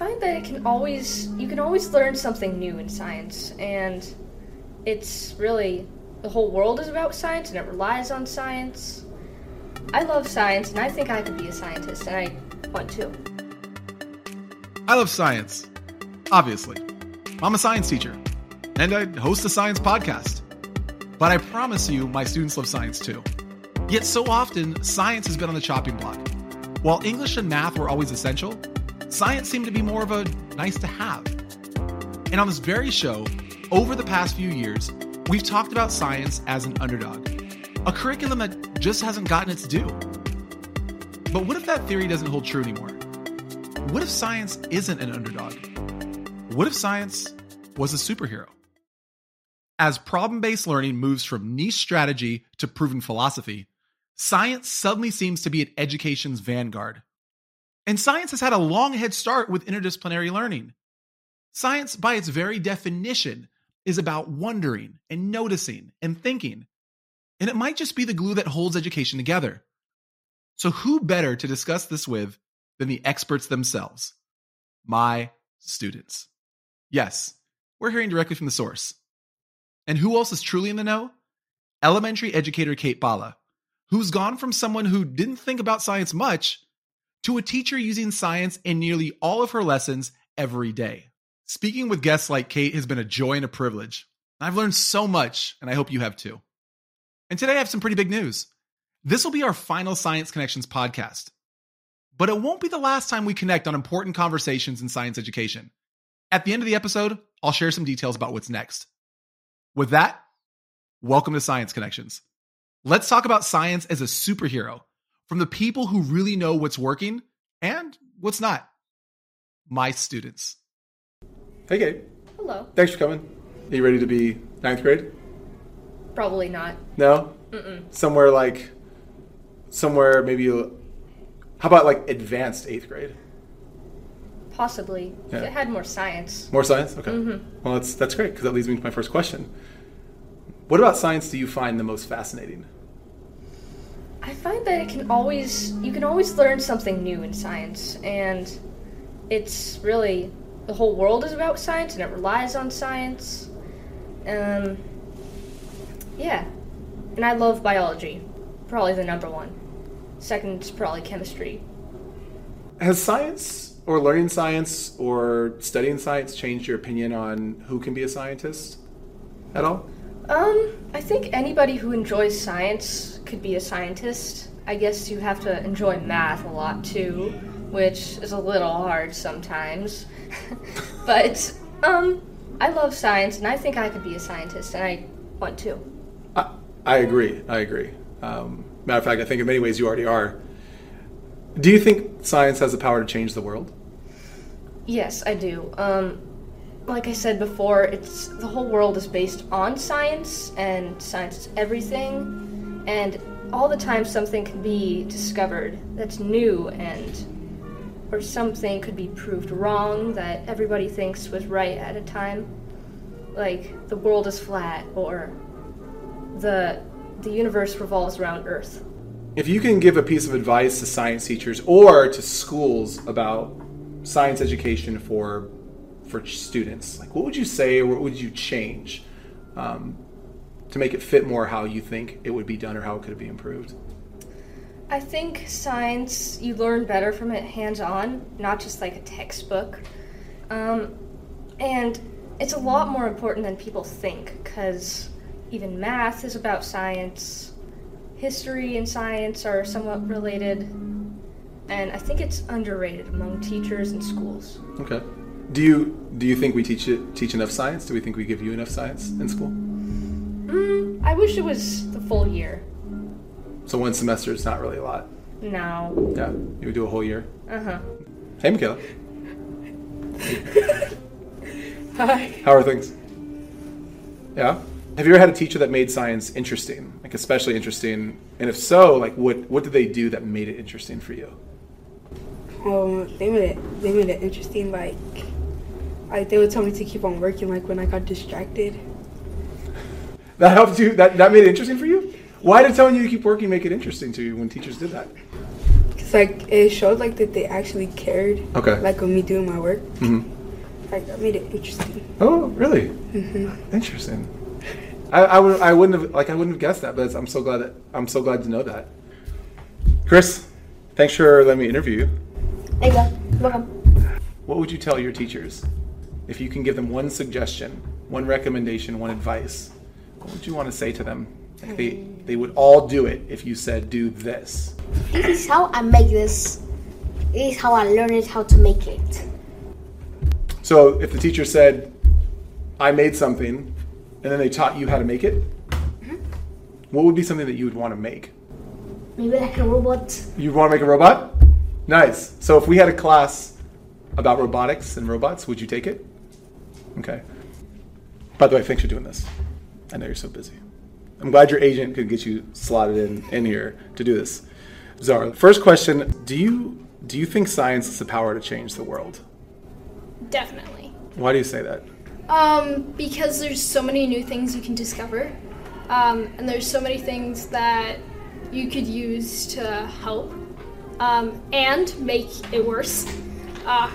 find that it can always you can always learn something new in science and it's really the whole world is about science and it relies on science. I love science and I think I could be a scientist and I want to. I love science. Obviously. I'm a science teacher and I host a science podcast. But I promise you, my students love science too. Yet so often, science has been on the chopping block. While English and math were always essential, science seemed to be more of a nice to have. And on this very show, over the past few years, we've talked about science as an underdog, a curriculum that just hasn't gotten its due. But what if that theory doesn't hold true anymore? What if science isn't an underdog? What if science was a superhero? As problem based learning moves from niche strategy to proven philosophy, science suddenly seems to be at education's vanguard. And science has had a long head start with interdisciplinary learning. Science, by its very definition, is about wondering and noticing and thinking. And it might just be the glue that holds education together. So, who better to discuss this with than the experts themselves? My students. Yes, we're hearing directly from the source. And who else is truly in the know? Elementary educator Kate Bala, who's gone from someone who didn't think about science much to a teacher using science in nearly all of her lessons every day. Speaking with guests like Kate has been a joy and a privilege. I've learned so much, and I hope you have too. And today I have some pretty big news. This will be our final Science Connections podcast. But it won't be the last time we connect on important conversations in science education. At the end of the episode, I'll share some details about what's next. With that, welcome to Science Connections. Let's talk about science as a superhero from the people who really know what's working and what's not. My students. Hey, Kate. Hello. Thanks for coming. Are you ready to be ninth grade? Probably not. No? Mm-mm. Somewhere like, somewhere maybe, how about like advanced eighth grade? Possibly. If Yeah. it had more science. More science? Okay. Mhm. Well, that's, that's great because that leads me to my first question. What about science do you find the most fascinating? I find that it can always you can always learn something new in science and it's really the whole world is about science and it relies on science. Um yeah. And I love biology. Probably the number one. Second is probably chemistry. Has science or learning science or studying science changed your opinion on who can be a scientist at all? Um, I think anybody who enjoys science could be a scientist. I guess you have to enjoy math a lot too, which is a little hard sometimes. but um, I love science and I think I could be a scientist and I want to. I, I agree. I agree. Um, matter of fact, I think in many ways you already are. Do you think science has the power to change the world? Yes, I do. Um, like I said before, it's the whole world is based on science, and science is everything. And all the time, something can be discovered that's new, and or something could be proved wrong that everybody thinks was right at a time. Like the world is flat, or the the universe revolves around Earth. If you can give a piece of advice to science teachers or to schools about science education for for students, like what would you say or what would you change um, to make it fit more how you think it would be done or how it could be improved? I think science, you learn better from it hands on, not just like a textbook. Um, and it's a lot more important than people think, because even math is about science, history and science are somewhat related, and I think it's underrated among teachers and schools. Okay. Do you do you think we teach it, teach enough science? Do we think we give you enough science in school? Mm, I wish it was the full year. So one semester is not really a lot. No. Yeah, you would do a whole year. Uh huh. Hey, Michaela. Hi. How are things? Yeah. Have you ever had a teacher that made science interesting, like especially interesting? And if so, like what what did they do that made it interesting for you? Um, they made it. They made it interesting. Like, like they would tell me to keep on working. Like when I got distracted. That helped you. That that made it interesting for you. Why did telling you to keep working make it interesting to you when teachers did that? Cause like it showed like that they actually cared. Okay. Like of me doing my work. Mhm. Like that made it interesting. Oh, really? Mhm. Interesting. I, I would I wouldn't have like I wouldn't have guessed that, but it's- I'm so glad that I'm so glad to know that. Chris, thanks for letting me interview you. There you go. Welcome. What would you tell your teachers if you can give them one suggestion, one recommendation, one advice? What would you want to say to them? Like they hmm. they would all do it if you said do this. This is how I make this. This is how I learned how to make it. So if the teacher said, "I made something," and then they taught you how to make it, mm-hmm. what would be something that you would want to make? Maybe like a robot. You want to make a robot? Nice. So if we had a class about robotics and robots, would you take it? Okay. By the way, thanks for doing this. I know you're so busy. I'm glad your agent could get you slotted in in here to do this. Zara, first question: Do you do you think science has the power to change the world? Definitely. Why do you say that? Um, because there's so many new things you can discover, um, and there's so many things that you could use to help um, and make it worse. Uh,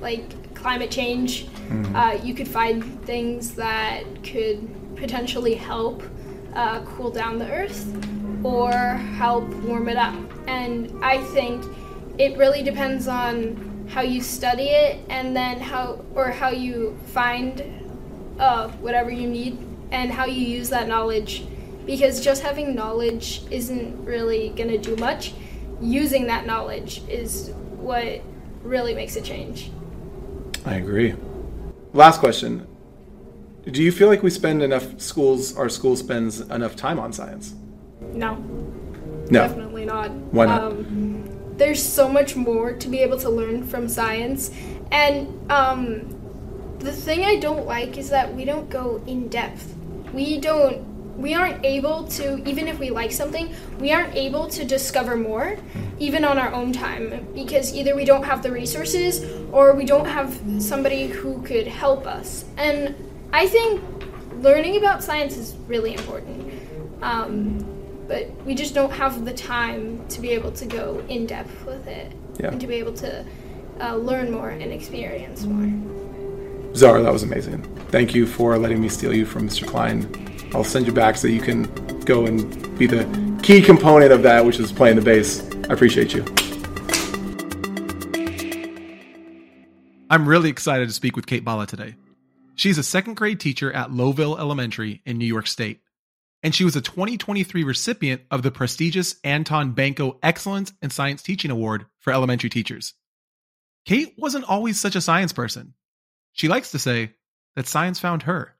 like climate change, uh, you could find things that could potentially help uh, cool down the earth or help warm it up. And I think it really depends on how you study it and then how or how you find uh, whatever you need and how you use that knowledge. Because just having knowledge isn't really going to do much. Using that knowledge is what really makes a change I agree. Last question: Do you feel like we spend enough schools? Our school spends enough time on science? no No. definitely not Why not? um, there's so much more to be able to learn from science and um, the thing i don't like is that we don't go in depth we don't we aren't able to even if we like something we aren't able to discover more even on our own time because either we don't have the resources or we don't have somebody who could help us and i think learning about science is really important um, but we just don't have the time to be able to go in depth with it Yeah. and to be able to uh, learn more and experience more. Zara, that was amazing. Thank you for letting me steal you from Mr. Klein. I'll send you back so you can go and be the key component of that, which is playing the bass. I appreciate you. I'm really excited to speak with Kate Bala today. She's a second grade teacher at Lowville Elementary in New York State. And she was a 2023 recipient of the prestigious Anton Banko Excellence in Science Teaching Award for elementary teachers. Kate wasn't always such a science person. She likes to say that science found her.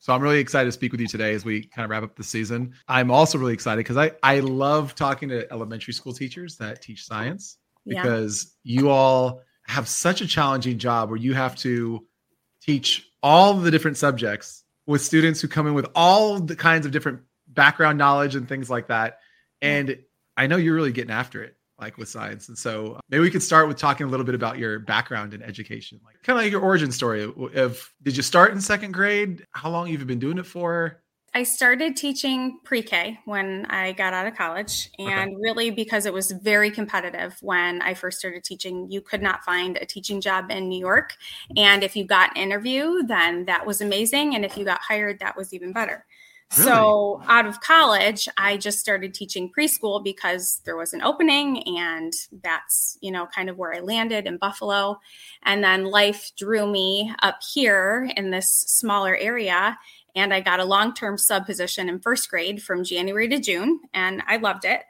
So I'm really excited to speak with you today as we kind of wrap up the season. I'm also really excited because I, I love talking to elementary school teachers that teach science Yeah. because you all have such a challenging job where you have to teach all the different subjects with students who come in with all the kinds of different background knowledge and things like that. And I know you're really getting after it, like with science. And so uh, maybe we could start with talking a little bit about your background in education, like kind of like your origin story of did you start in second grade? How long have you been doing it for? I started teaching pre K when I got out of college. And really, because it was very competitive when I first started teaching, you could not find a teaching job in New York. And if you got an interview, then that was amazing. And if you got hired, that was even better. So, out of college, I just started teaching preschool because there was an opening, and that's, you know, kind of where I landed in Buffalo. And then life drew me up here in this smaller area and I got a long term sub position in first grade from January to June, and I loved it.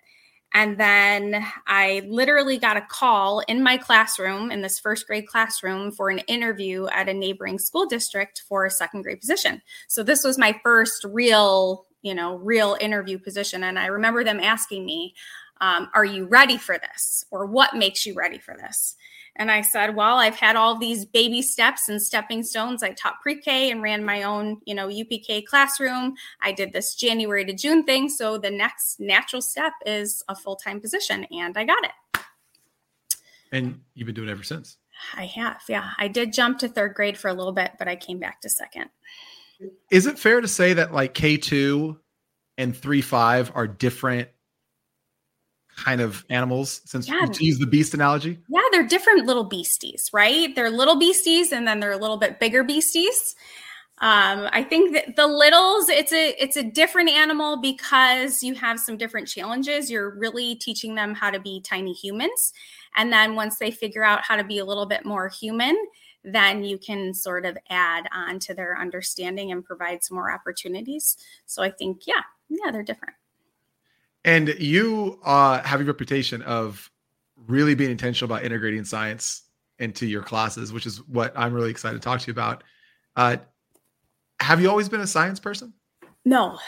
And then I literally got a call in my classroom, in this first grade classroom, for an interview at a neighboring school district for a second grade position. So this was my first real, you know, real interview position. And I remember them asking me, um, Are you ready for this? Or what makes you ready for this? And I said, well, I've had all these baby steps and stepping stones. I taught pre-K and ran my own, you know, UPK classroom. I did this January to June thing. So the next natural step is a full-time position and I got it. And you've been doing it ever since. I have. Yeah. I did jump to third grade for a little bit, but I came back to second. Is it fair to say that like K2 and 3 5 are different kind of animals since Yeah. to use the beast analogy? Yeah, they're different little beasties, right? They're little beasties and then they're a little bit bigger beasties. Um, I think that the littles, it's a it's a different animal because you have some different challenges. You're really teaching them how to be tiny humans. And then once they figure out how to be a little bit more human, then you can sort of add on to their understanding and provide some more opportunities. So I think, yeah, yeah, they're different. And you uh, have a reputation of really being intentional about integrating science into your classes, which is what I'm really excited to talk to you about. Uh, have you always been a science person? No.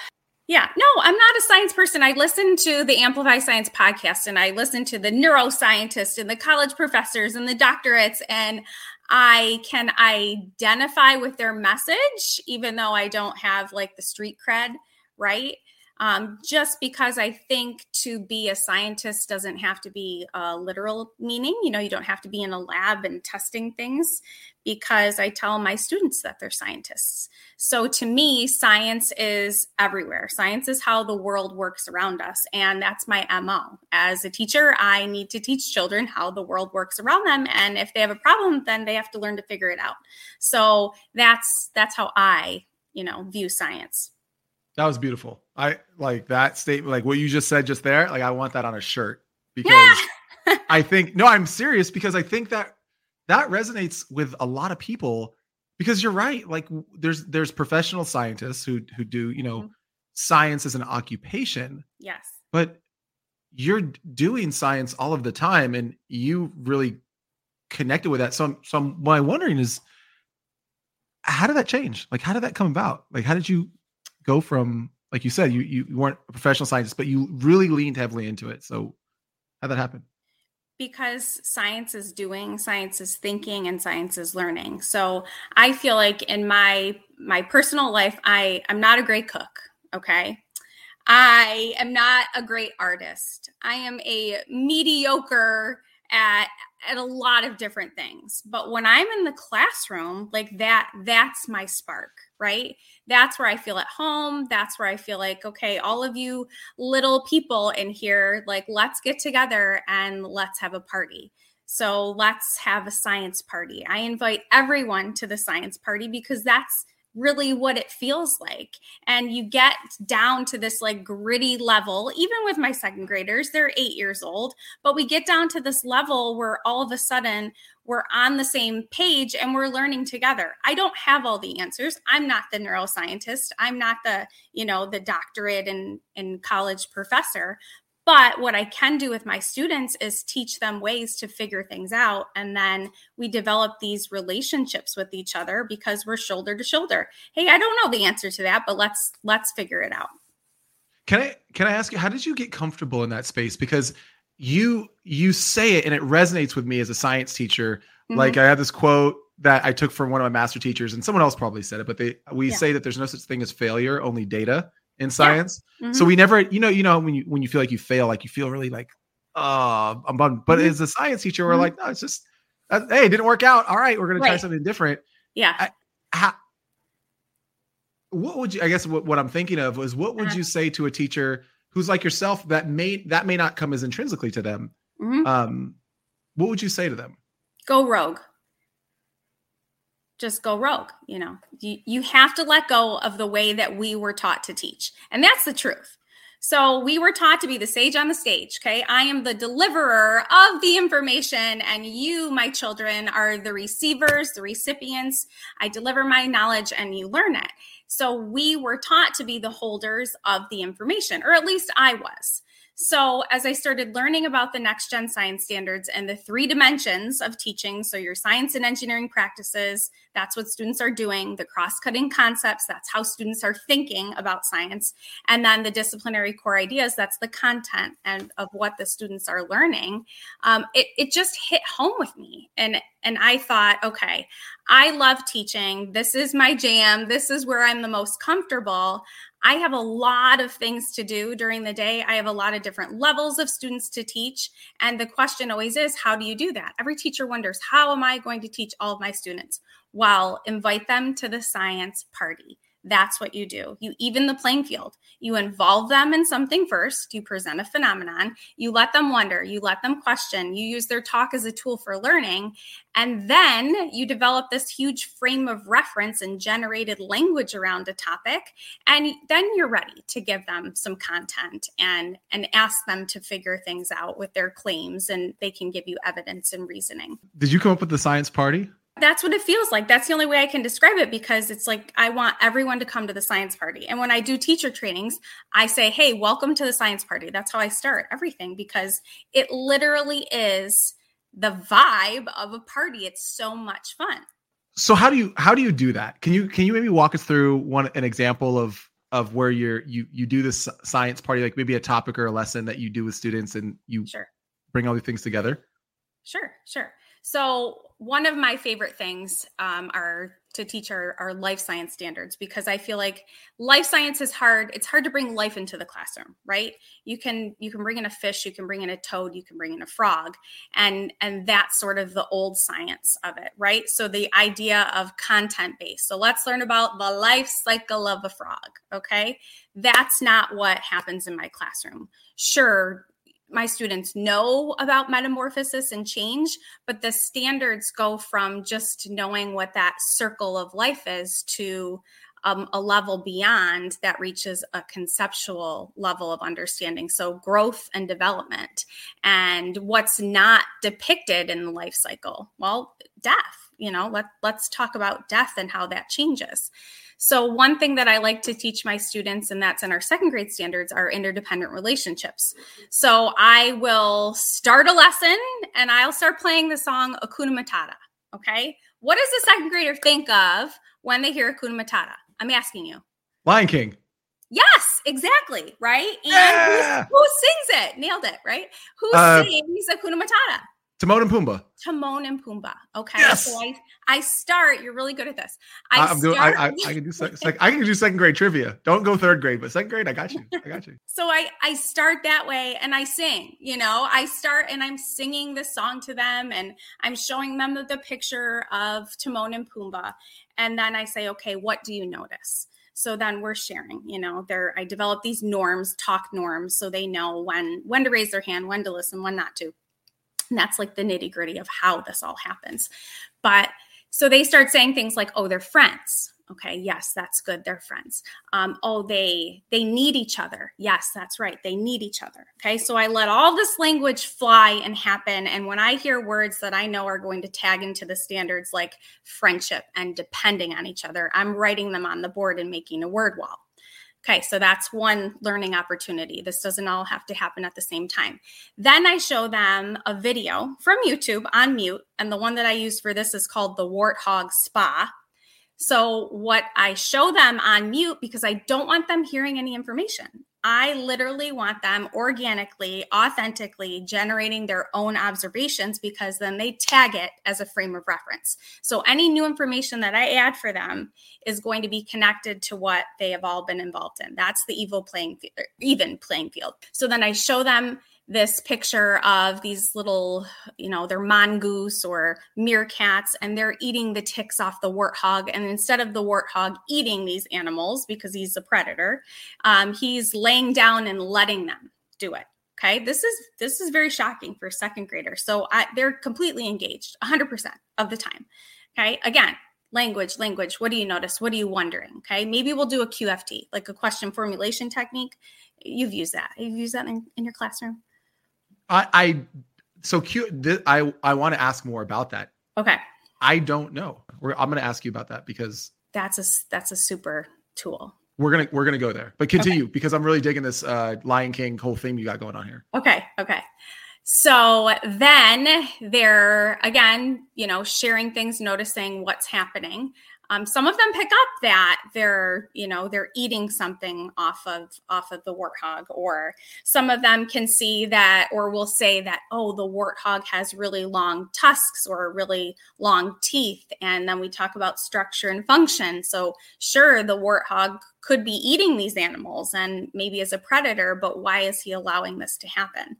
Yeah, no, I'm not a science person. I listen to the Amplify Science podcast and I listen to the neuroscientists and the college professors and the doctorates, and I can identify with their message, even though I don't have like the street cred, right? Um, just because I think to be a scientist doesn't have to be a literal meaning. You know, you don't have to be in a lab and testing things because I tell my students that they're scientists. So to me, science is everywhere. Science is how the world works around us. And that's my MO. As a teacher, I need to teach children how the world works around them. And if they have a problem, then they have to learn to figure it out. So that's that's how I, you know, view science. That was beautiful. I like that statement, like what you just said just there. Like I want that on a shirt because Yeah. I think no, I'm serious because I think that that resonates with a lot of people because you're right. Like there's there's professional scientists who who do, you know, Mhm. science as an occupation, Yes. but you're doing science all of the time and you really connected with that. So I'm, so I'm, what wondering is how did that change? Like how did that come about? Like how did you go from like you said you you weren't a professional scientist but you really leaned heavily into it. So how that happen? because science is doing science is thinking and science is learning so i feel like in my my personal life i i'm not a great cook okay i am not a great artist i am a mediocre at at a lot of different things. But when i'm in the classroom like that that's my spark right? That's where i feel at home. That's where i feel like okay all of you little people in here like let's get together and let's have a party. So let's have a science party. I invite everyone to the science party because that's really what it feels like. And you get down to this like gritty level even with my second graders they're 8 years old but we get down to this level where all of a sudden we're on the same page and we're learning together. I don't have all the answers. I'm not the neuroscientist. I'm not the you know the doctorate and in college professor but what i can do with my students is teach them ways to figure things out and then we develop these relationships with each other because we're shoulder to shoulder hey i don't know the answer to that but let's let's figure it out Can I can I ask you how did you get comfortable in that space? Because you you say it and it resonates with me as a science teacher. Mm-hmm. Like I have this quote that I took from one of my master teachers, and someone else probably said it, but they we Yeah. say that there's no such thing as failure, only data in science. Mhm. So we never, you know, you know when you when you feel like you fail, like you feel really like, uh, I'm bummed. But Mhm. as a science teacher, we're Mhm. like, no, it's just, uh, hey, it didn't work out. All right, we're gonna try something different. yeah How, what would you? I guess what, what I'm thinking of was what would Uh-huh. you say to a teacher who's like yourself that may that may not come as intrinsically to them? Mhm. Um, what would you say to them? go rogue just go rogue you know? You, you have to let go of the way that we were taught to teach and that's the truth. So we were taught to be the sage on the stage okay? I am the deliverer of the information and you my children are the receivers the recipients. I deliver my knowledge and you learn it. So we were taught to be the holders of the information or at least i was. So, as I started learning about the next gen science standards and the three dimensions of teaching, so your science and engineering practices, that's what students are doing, the cross cutting concepts, that's how students are thinking about science, and then the disciplinary core ideas, that's the content and of what the students are learning. Um, it, it just hit home with me. And, and I thought, okay, I love teaching. This is my jam. This is where I'm the most comfortable. I have a lot of things to do during the day. I have a lot of different levels of students to teach. And the question always is, how do you do that? Every teacher wonders, how am I going to teach all of my students? Well, invite them to the science party. That's what you do. You even the playing field. You involve them in something first. You present a phenomenon. You let them wonder. You let them question. You use their talk as a tool for learning. And then you develop this huge frame of reference and generated language around a topic. And then you're ready to give them some content and, and ask them to figure things out with their claims. And they can give you evidence and reasoning. Did you come up with the science party? That's what it feels like. That's the only way I can describe it because it's like I want everyone to come to the science party. And when I do teacher trainings, I say, hey, welcome to the science party. That's how I start everything because it literally is the vibe of a party. It's so much fun. So how do you how do you do that? Can you can you maybe walk us through one an example of of where you're you you do this science party like maybe a topic or a lesson that you do with students and you sure. bring all these things together? Sure, sure. So one of my favorite things um, are to teach our, our life science standards because i feel like life science is hard it's hard to bring life into the classroom right? You can you can bring in a fish you can bring in a toad you can bring in a frog and and that's sort of the old science of it right? So the idea of content based. So let's learn about the life cycle of a frog okay? That's not what happens in my classroom. Sure my students know about metamorphosis and change, but the standards go from just knowing what that circle of life is to um, a level beyond that reaches a conceptual level of understanding. So, growth and development, and what's not depicted in the life cycle. Well, death. You know, let let's talk about death and how that changes. So, one thing that I like to teach my students, and that's in our second grade standards, are interdependent relationships. So, I will start a lesson and I'll start playing the song Hakuna Matata. Okay. What does the second grader think of when they hear Hakuna Matata? I'm asking you. Lion King. Yes, exactly. Right. And Yeah! who, who sings it? Nailed it. Right. Who Uh, sings Hakuna Matata? Timon and Pumbaa. Timon and Pumbaa. Okay. Yes! So I, I start, you're really good at this. I am doing. I, I, I can do sec, sec, I can do second grade trivia. Don't go third grade, but second grade, I got you. I got you. so I I start that way and I sing, you know, I start and I'm singing this song to them and I'm showing them the, the picture of Timon and Pumbaa. And then I say, okay, what do you notice? So then we're sharing, you know, there I develop these norms, talk norms, so they know when when to raise their hand, when to listen, when not to. And that's like the nitty gritty of how this all happens. But so they start saying things like, oh, they're friends. Okay, yes, that's good. They're friends. Um, oh, they they need each other. Yes, that's right. They need each other. Okay, so I let all this language fly and happen. And when I hear words that I know are going to tag into the standards like friendship and depending on each other, I'm writing them on the board and making a word wall. Okay, so that's one learning opportunity. This doesn't all have to happen at the same time. Then I show them a video from YouTube on mute. And the one that I use for this is called the Warthog Spa. So, what I show them on mute, because I don't want them hearing any information, I literally want them organically, authentically generating their own observations because then they tag it as a frame of reference. So, any new information that I add for them is going to be connected to what they have all been involved in. That's the evil playing field, even playing field. So then I show them this picture of these little, you know, they're mongoose or meerkats, and they're eating the ticks off the warthog. And instead of the warthog eating these animals because he's a predator, um, he's laying down and letting them do it. Okay, this is this is very shocking for a second graders. So I, they're completely engaged, 100% of the time. Okay, again, language, language. What do you notice? What are you wondering? Okay, maybe we'll do a QFT, like a question formulation technique. You've used that. You've used that in, in your classroom. I, I so cute. Th- I I want to ask more about that. Okay, I don't know. We're, I'm going to ask you about that because that's a that's a super tool. we're gonna we're gonna go there. But continue because I'm really digging this uh, Lion King whole theme you got going on here. Okay, okay. So then they're again, you know, sharing things, noticing what's happening. Um, some of them pick up that they're, you know, they're eating something off of off of the warthog, or some of them can see that, or will say that, oh, the warthog has really long tusks or really long teeth, and then we talk about structure and function. So sure, the warthog could be eating these animals and maybe as a predator, but why is he allowing this to happen?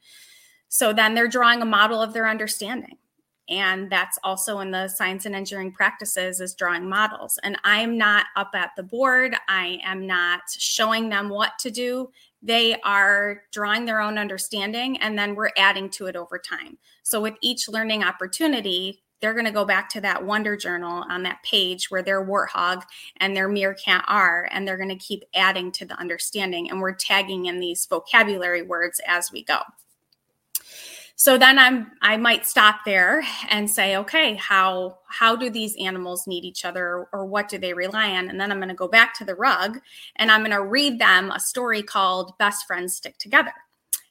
So then they're drawing a model of their understanding. And that's also in the science and engineering practices is drawing models. And i'm not up at the board. I am not showing them what to do. They are drawing their own understanding and then we're adding to it over time. So with each learning opportunity they're going to go back to that wonder journal on that page where their warthog and their meerkat are and they're going to keep adding to the understanding. And we're tagging in these vocabulary words as we go so then i'm i might stop there and say okay how how do these animals need each other or what do they rely on? And then i'm going to go back to the rug and i'm going to read them a story called best friends stick together.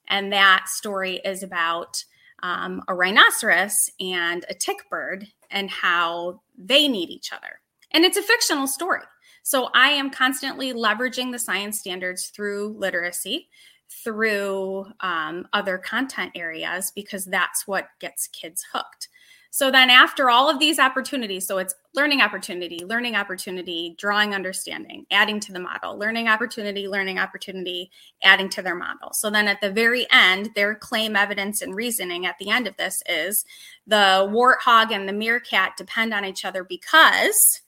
And that story is about um, a rhinoceros and a tick bird and how they need each other. And it's a fictional story. So i am constantly leveraging the science standards through literacy through um, other content areas because that's what gets kids hooked. So then, after all of these opportunities, so it's learning opportunity, learning opportunity, drawing understanding, adding to the model, learning opportunity, learning opportunity, adding to their model. So then, at the very end, their claim, evidence, and reasoning at the end of this is the warthog and the meerkat depend on each other because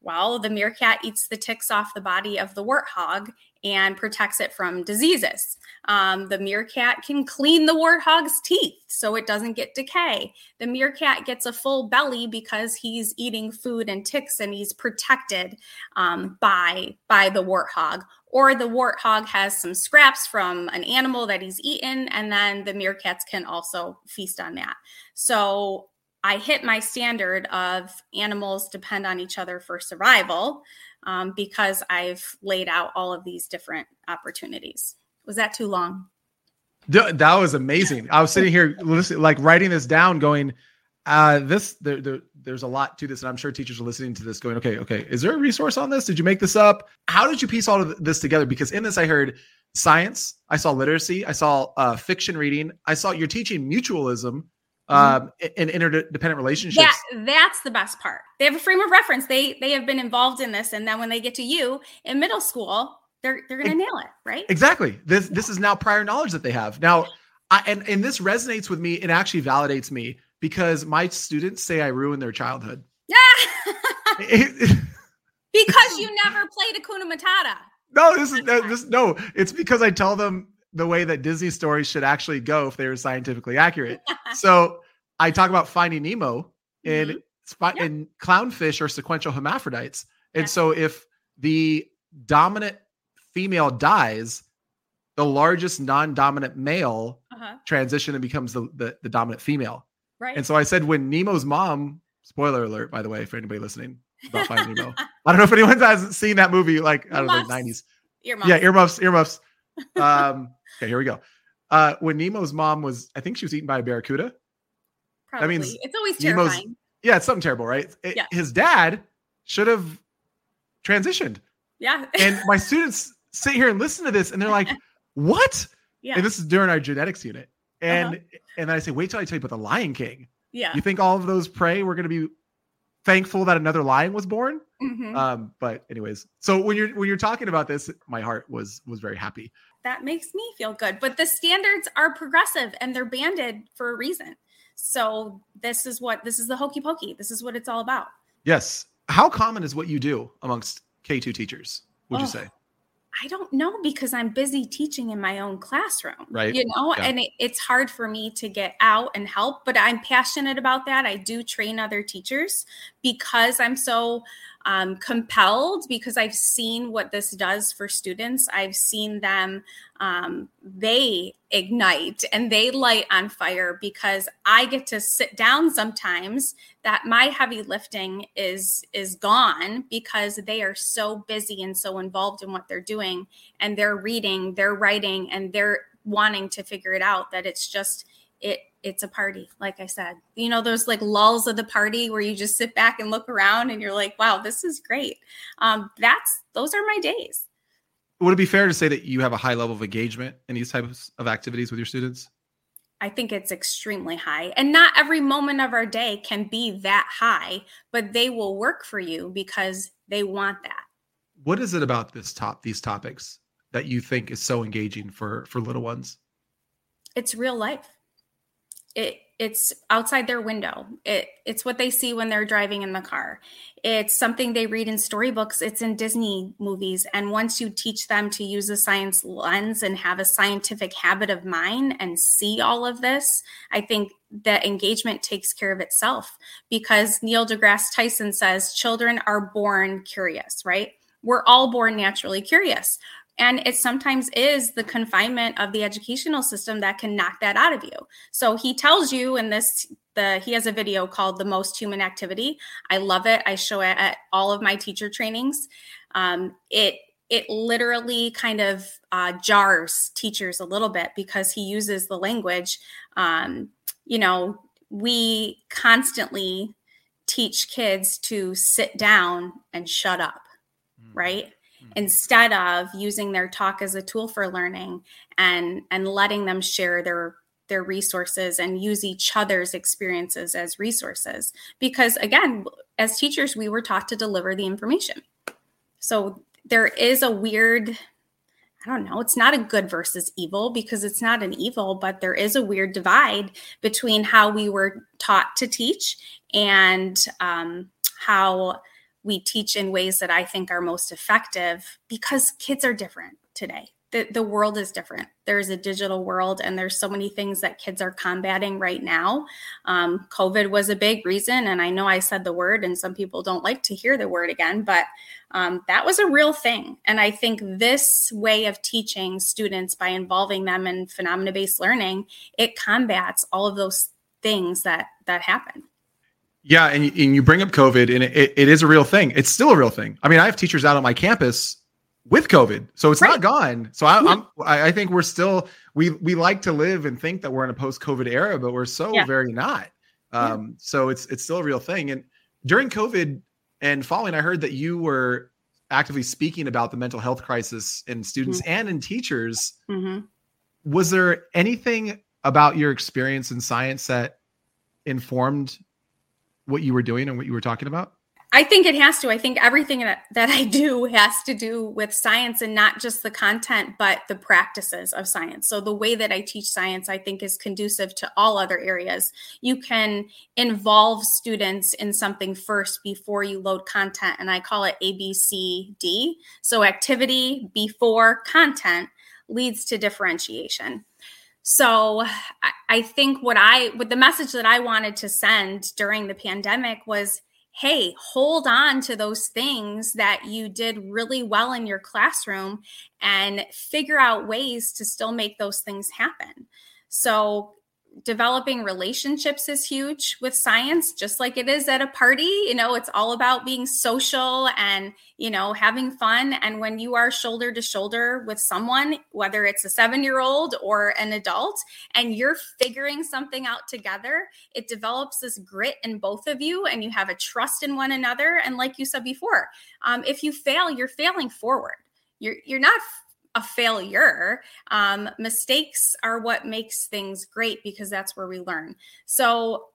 well, the meerkat eats the ticks off the body of the warthog and protects it from diseases. Um, the meerkat can clean the warthog's teeth so it doesn't get decay. The meerkat gets a full belly because he's eating food and ticks and he's protected um, by by the warthog. Or the warthog has some scraps from an animal that he's eaten, and then the meerkats can also feast on that. So I hit my standard of animals depend on each other for survival um, because I've laid out all of these different opportunities. Was that too long? That was amazing. I was sitting here listening, like writing this down, going, uh, this there, there, there's a lot to this, and I'm sure teachers are listening to this, going, okay, okay, is there a resource on this? Did you make this up? How did you piece all of this together? Because in this, I heard science, I saw literacy, I saw uh, fiction reading, I saw you're teaching mutualism. Um, in interdependent relationships. Yeah, that's the best part. They have a frame of reference. They they have been involved in this, and then when they get to you in middle school, they're they're going to nail it, right? Exactly. This this is now prior knowledge that they have now, I, and and this resonates with me. It actually validates me because my students say I ruined their childhood. Yeah. because you never played Hakuna Matata. No, this is this no. It's because I tell them the way that Disney stories should actually go if they were scientifically accurate. so I talk about Finding Nemo in mm-hmm. in clownfish are sequential hermaphrodites, and yeah. so if the dominant female dies, the largest non-dominant male uh-huh. transition and becomes the, the the dominant female. Right. And so I said when Nemo's mom, spoiler alert, by the way, for anybody listening about Finding Nemo. I don't know if anyone has seen that movie, like I don't know, nineties. Earmuffs. Yeah, earmuffs, earmuffs. Um, Okay, here we go. Uh, when Nemo's mom was, I think she was eaten by a barracuda. Probably. That means it's always terrifying. Nemo's, yeah, it's something terrible, right? It, yeah. His dad should have transitioned. Yeah. and my students sit here and listen to this, and they're like, "What?" Yeah. And this is during our genetics unit, and uh-huh. and then I say, "Wait till I tell you about the Lion King." Yeah. You think all of those prey were going to be thankful that another lion was born? Mm-hmm. Um, but anyways, so when you're when you're talking about this, my heart was was very happy that makes me feel good. But the standards are progressive and they're banded for a reason. So this is what this is the hokey pokey. This is what it's all about. Yes. How common is what you do amongst K2 teachers, would oh, you say? I don't know because I'm busy teaching in my own classroom. Right. You know, yeah. and it, it's hard for me to get out and help, but I'm passionate about that. I do train other teachers because I'm so um, compelled because I've seen what this does for students. I've seen them, um, they ignite and they light on fire because I get to sit down sometimes that my heavy lifting is is gone because they are so busy and so involved in what they're doing and they're reading, they're writing, and they're wanting to figure it out that it's just it it's a party like i said you know those like lulls of the party where you just sit back and look around and you're like wow this is great um that's those are my days would it be fair to say that you have a high level of engagement in these types of activities with your students I think it's extremely high. And not every moment of our day can be that high, but they will work for you because they want that. What is it about this top these topics that you think is so engaging for for little ones? It's real life it it's outside their window. It it's what they see when they're driving in the car. It's something they read in storybooks, it's in Disney movies. And once you teach them to use a science lens and have a scientific habit of mind and see all of this, I think that engagement takes care of itself because Neil deGrasse Tyson says children are born curious, right? We're all born naturally curious. And it sometimes is the confinement of the educational system that can knock that out of you. So he tells you in this the he has a video called the most human activity. I love it. I show it at all of my teacher trainings. Um, it it literally kind of uh, jars teachers a little bit because he uses the language. Um, you know, we constantly teach kids to sit down and shut up, mm. right? Instead of using their talk as a tool for learning and and letting them share their their resources and use each other's experiences as resources. Because again as teachers we were taught to deliver the information. So there is a weird I don't know, it's not a good versus evil because it's not an evil, but there is a weird divide between how we were taught to teach and um, how we teach in ways that I think are most effective because kids are different today. The, the world is different. There's a digital world, and there's so many things that kids are combating right now. Um, COVID was a big reason, and I know I said the word, and some people don't like to hear the word again, but um, that was a real thing. And I think this way of teaching students by involving them in phenomena based learning, it combats all of those things that that happen. Yeah, and, and you bring up COVID, and it, it is a real thing. It's still a real thing. I mean, I have teachers out on my campus with COVID, so it's right. not gone. So I, am I think we're still we we like to live and think that we're in a post-COVID era, but we're so yeah. very not. Um, yeah. So it's it's still a real thing. And during COVID and following, I heard that you were actively speaking about the mental health crisis in students mm-hmm. and in teachers. Mm-hmm. Was there anything about your experience in science that informed what you were doing and what you were talking about? I think it has to. I think everything that, that I do has to do with science and not just the content, but the practices of science. So, the way that I teach science, I think, is conducive to all other areas. You can involve students in something first before you load content, and I call it ABCD. So, activity before content leads to differentiation. So I think what I, what the message that I wanted to send during the pandemic was hey, hold on to those things that you did really well in your classroom and figure out ways to still make those things happen. So developing relationships is huge with science just like it is at a party. You know it's all about being social and you know having fun. And when you are shoulder to shoulder with someone whether it's a 7 year old or an adult and you're figuring something out together it develops this grit in both of you and you have a trust in one another. And like you said before um, if you fail you're failing forward. You're you're not a failure. Um, mistakes are what makes things great because that's where we learn. So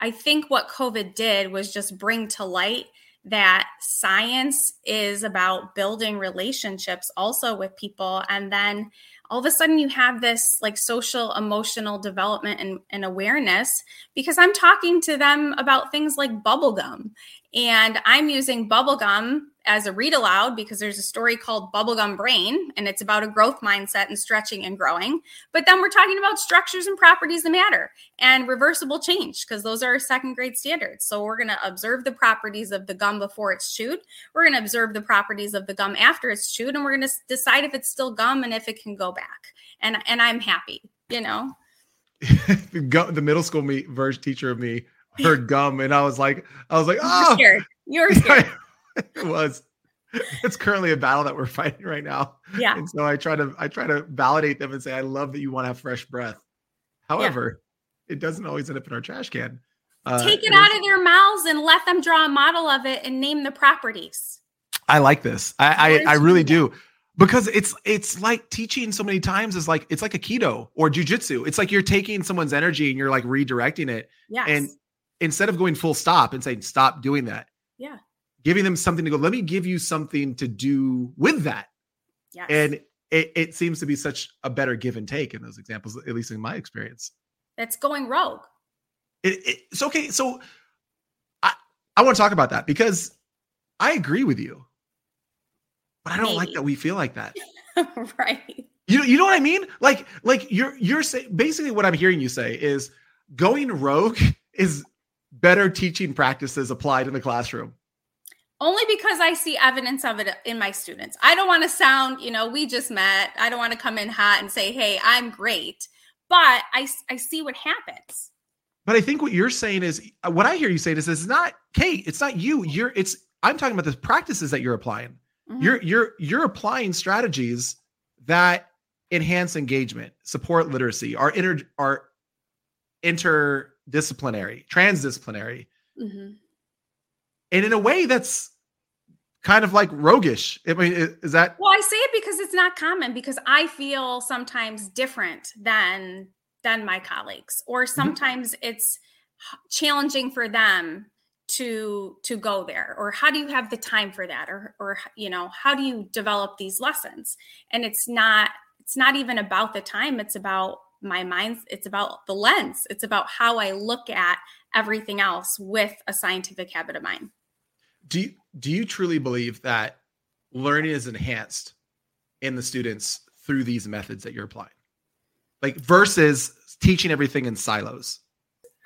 I think what COVID did was just bring to light that science is about building relationships also with people. And then all of a sudden you have this like social emotional development and, and awareness because I'm talking to them about things like bubblegum and I'm using bubblegum as a read aloud because there's a story called Bubblegum Brain and it's about a growth mindset and stretching and growing. But then we're talking about structures and properties of matter and reversible change because those are second grade standards. So we're going to observe the properties of the gum before it's chewed. We're going to observe the properties of the gum after it's chewed and we're going to decide if it's still gum and if it can go back. And and I'm happy, you know. the middle school me version teacher of me heard gum, and I was like, I was like, oh, You're scared. You're scared. it was. It's currently a battle that we're fighting right now. Yeah. And so I try to I try to validate them and say, I love that you want to have fresh breath. However, yeah. it doesn't always end up in our trash can. Uh, Take it out of their mouths and let them draw a model of it and name the properties. I like this. I I, I really do because it's it's like teaching so many times is like it's like aikido or jujitsu. It's like you're taking someone's energy and you're like redirecting it. Yes. And instead of going full stop and saying stop doing that yeah giving them something to go let me give you something to do with that yes. and it, it seems to be such a better give and take in those examples at least in my experience that's going rogue It, it, it's okay. So I I want to talk about that because I agree with you, but I don't Maybe. like that we feel like that. right. You know, you know what I mean? Like, like you're you're saying basically what I'm hearing you say is going rogue is better teaching practices applied in the classroom. Only because I see evidence of it in my students. I don't want to sound, you know, we just met. I don't want to come in hot and say, hey, I'm great. But I, I see what happens. But I think what you're saying is what I hear you saying is it's not Kate, it's not you. You're it's I'm talking about the practices that you're applying. Mhm. You're you're you're applying strategies that enhance engagement, support literacy, are inter are interdisciplinary, transdisciplinary, Mhm. and in a way that's kind of like roguish. I mean, is that Well, I say it because it's not common because I feel sometimes different than than my colleagues or sometimes it's challenging for them to to go there or how do you have the time for that or or you know how do you develop these lessons and it's not it's not even about the time it's about my mind it's about the lens. It's about how i look at everything else with a scientific habit of mind do you, do you truly believe that learning is enhanced in the students through these methods that you're applying? Like versus teaching everything in silos?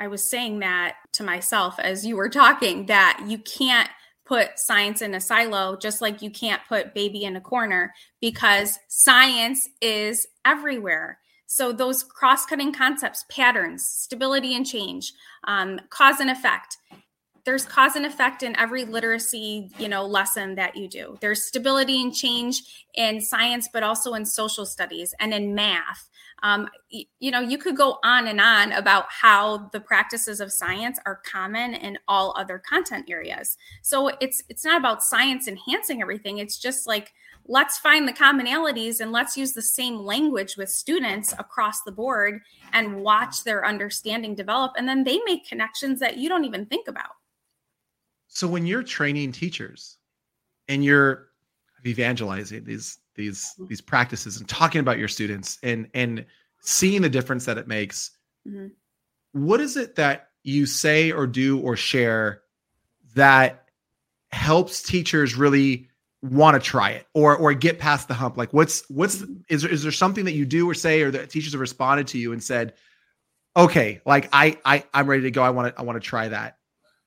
I was saying that to myself as you were talking that you can't put science in a silo just like you can't put baby in a corner because science is everywhere. So those cross-cutting concepts, patterns, stability and change, um, cause and effect. There's cause and effect in every literacy, you know, lesson that you do. There's stability and change in science, but also in social studies and in math um, you know you could go on and on about how the practices of science are common in all other content areas. So it's it's not about science enhancing everything. It's just like let's find the commonalities and let's use the same language with students across the board and watch their understanding develop. And then they make connections that you don't even think about. So when you're training teachers and you're evangelizing these these these practices and talking about your students and and seeing the difference that it makes. Mhm. what is it that you say or do or share that helps teachers really want to try it or or get past the hump? Like what's what's is there, is there something that you do or say or that teachers have responded to you and said okay like i i i'm ready to go. I want to i want to try that.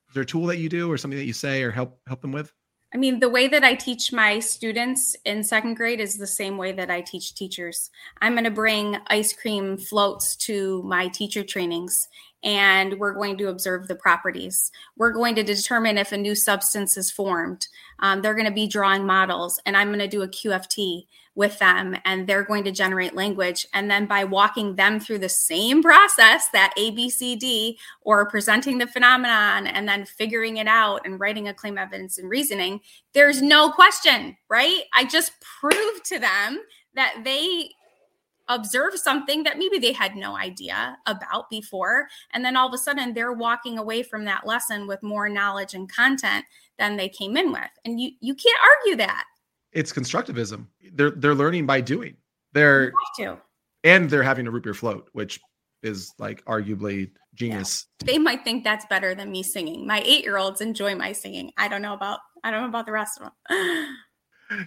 Is there a tool that you do or something that you say or help help them with I mean, the way that I teach my students in second grade is the same way that I teach teachers. I'm going to bring ice cream floats to my teacher trainings, and we're going to observe the properties. We're going to determine if a new substance is formed. Um, they're going to be drawing models, and I'm going to do a QFT with them, and they're going to generate language. And then by walking them through the same process, that ABCD, or presenting the phenomenon and then figuring it out and writing a claim evidence and reasoning, there's no question, right? I just proved to them that they observed something that maybe they had no idea about before. And then all of a sudden they're walking away from that lesson with more knowledge and content than they came in with. And you you can't argue that. it's constructivism they're they're learning by doing they're and they're having a root beer float which is like arguably genius They might think that's better than me singing. My eight year olds enjoy my singing. I don't know about I don't know about the rest of them.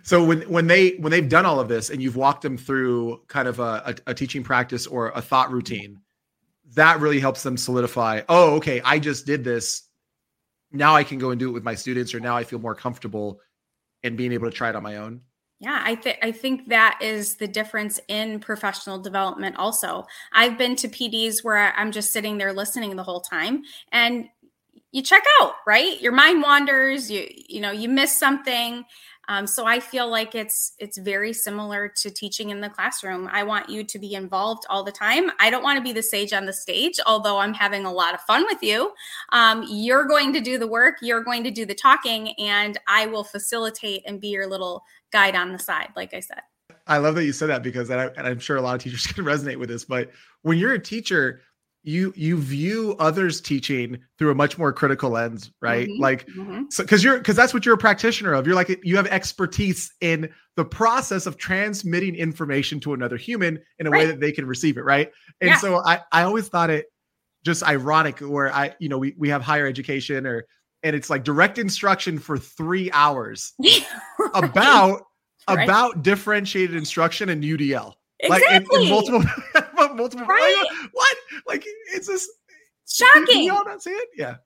So when when they when they've done all of this and you've walked them through kind of a, a, a teaching practice or a thought routine that really helps them solidify oh okay i just did this now i can go and do it with my students or now i feel more comfortable in being able to try it on my own Yeah, I think I think that is the difference in professional development. Also, I've been to PDs where I'm just sitting there listening the whole time, and you check out, right? Your mind wanders. You you know you miss something. Um, so I feel like it's it's very similar to teaching in the classroom. I want you to be involved all the time. I don't want to be the sage on the stage, although I'm having a lot of fun with you. Um, you're going to do the work. You're going to do the talking, and I will facilitate and be your little guide on the side, like I said. I love that you said that because I, and I'm sure a lot of teachers can resonate with this. But when you're a teacher, you you view others teaching through a much more critical lens, right? Mhm. Like Mhm. so because you're because that's what you're a practitioner of. You're like you have expertise in the process of transmitting information to another human in a way that they can receive it, right? And Yeah. so I I always thought it just ironic where I, you know, we, we have higher education or, and it's like direct instruction for three hours right. about, right. about differentiated instruction and UDL. Exactly. Like in, in multiple, multiple, right. like, what? Like it's just shocking. You all not see it? Yeah.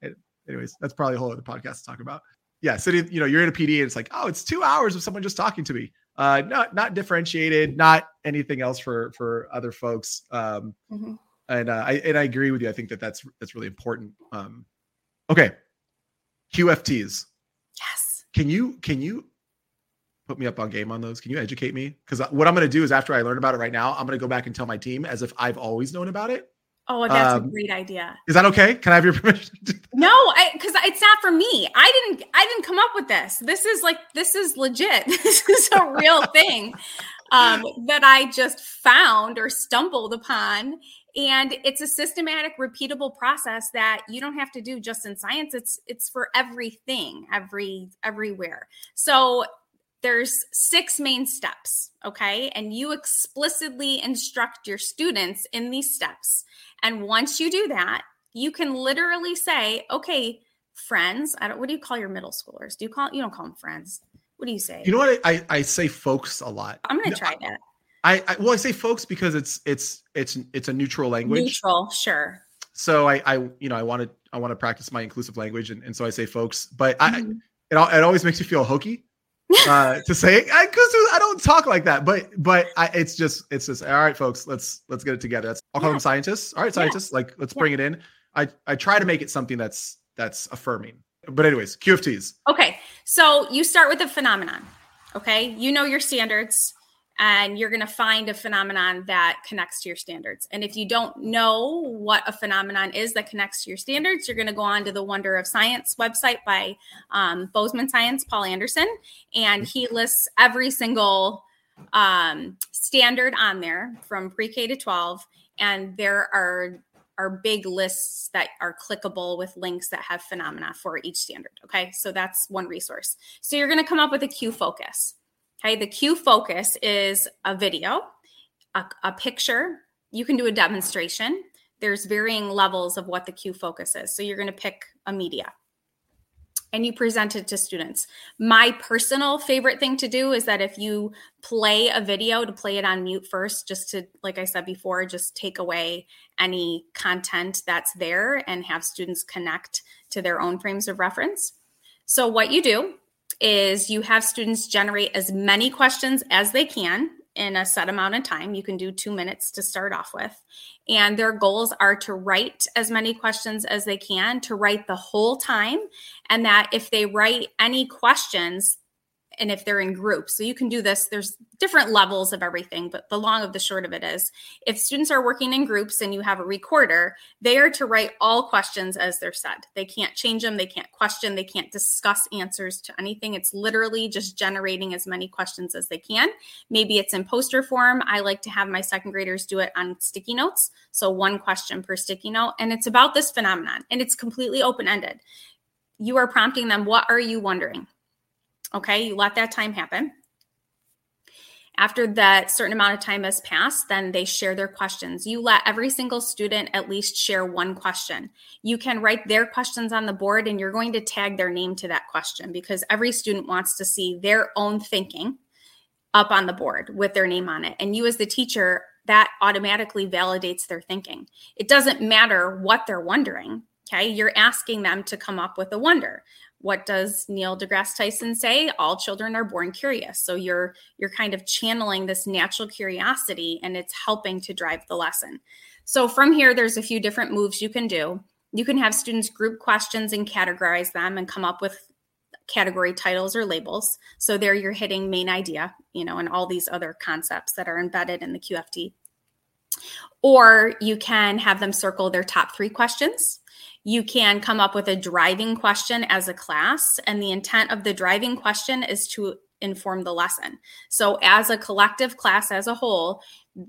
Anyways, that's probably a whole other podcast to talk about. Yeah. Sitting, you know, you're in a PD and it's like, oh, it's two hours of someone just talking to me. Uh, not, not differentiated, not anything else for, for other folks. Um, mm-hmm and uh, I and I agree with you. I think that that's that's really important. Um, okay, QFTs. Yes. Can you can you put me up on game on those? Can you educate me? Because what I'm going to do is after I learn about it right now, I'm going to go back and tell my team as if I've always known about it. Oh, that's um, a great idea. Is that okay? Can I have your permission? no, because it's not for me. I didn't. I didn't come up with this. This is like this is legit. This is a real thing um, that I just found or stumbled upon, and it's a systematic repeatable process that you don't have to do just in science it's it's for everything every everywhere so there's six main steps okay? And you explicitly instruct your students in these steps. And once you do that you can literally say okay friends i don't what do you call your middle schoolers? Do you call you don't call them friends. What do you say? You know what? I i, I say folks a lot. I'm gonna try that. I, I well, I say folks because it's it's it's it's a neutral language. Neutral, sure. So I, I you know, I want to I want to practice my inclusive language, and, and so I say folks. But mm-hmm. I, it, it always makes me feel hokey uh, to say because I, I, don't talk like that. But but I, it's just it's just all right, folks. Let's let's get it together. That's I'll call yeah. them scientists. All right, scientists. Yeah. Like let's yeah. bring it in. I I try to make it something that's that's affirming. But anyways, QFTs. Okay, so you start with a phenomenon. Okay, you know your standards and you're going to find a phenomenon that connects to your standards. And if you don't know what a phenomenon is that connects to your standards, you're going to go on to the Wonder of Science website by um, Bozeman Science, Paul Anderson, and he lists every single um, standard on there from pre-K to 12, and there are are big lists that are clickable with links that have phenomena for each standard. Okay, so that's one resource. So you're going to come up with a Q focus. Okay, the Q focus is a video, a, a picture. You can do a demonstration. There's varying levels of what the Q focus is. So you're going to pick a media and you present it to students. My personal favorite thing to do is that if you play a video, to play it on mute first, just to, like I said before, just take away any content that's there and have students connect to their own frames of reference. So, what you do is you have students generate as many questions as they can in a set amount of time. You can do two minutes to start off with. And their goals are to write as many questions as they can, to write the whole time. And that if they write any questions, and if they're in groups. So you can do this. There's different levels of everything, but the long of the short of it is if students are working in groups and you have a recorder, they are to write all questions as they're said. They can't change them, they can't question, they can't discuss answers to anything. It's literally just generating as many questions as they can. Maybe it's in poster form. I like to have my second graders do it on sticky notes. So one question per sticky note. And it's about this phenomenon and it's completely open ended. You are prompting them, what are you wondering? Okay, you let that time happen. After that certain amount of time has passed, then they share their questions. You let every single student at least share one question. You can write their questions on the board and you're going to tag their name to that question because every student wants to see their own thinking up on the board with their name on it. And you, as the teacher, that automatically validates their thinking. It doesn't matter what they're wondering. Okay, you're asking them to come up with a wonder what does Neil deGrasse Tyson say? All children are born curious. So you're you're kind of channeling this natural curiosity and it's helping to drive the lesson. So from here there's a few different moves you can do. You can have students group questions and categorize them and come up with category titles or labels. So there you're hitting main idea, you know, and all these other concepts that are embedded in the QFT. Or you can have them circle their top 3 questions you can come up with a driving question as a class. And the intent of the driving question is to inform the lesson. So, as a collective class as a whole,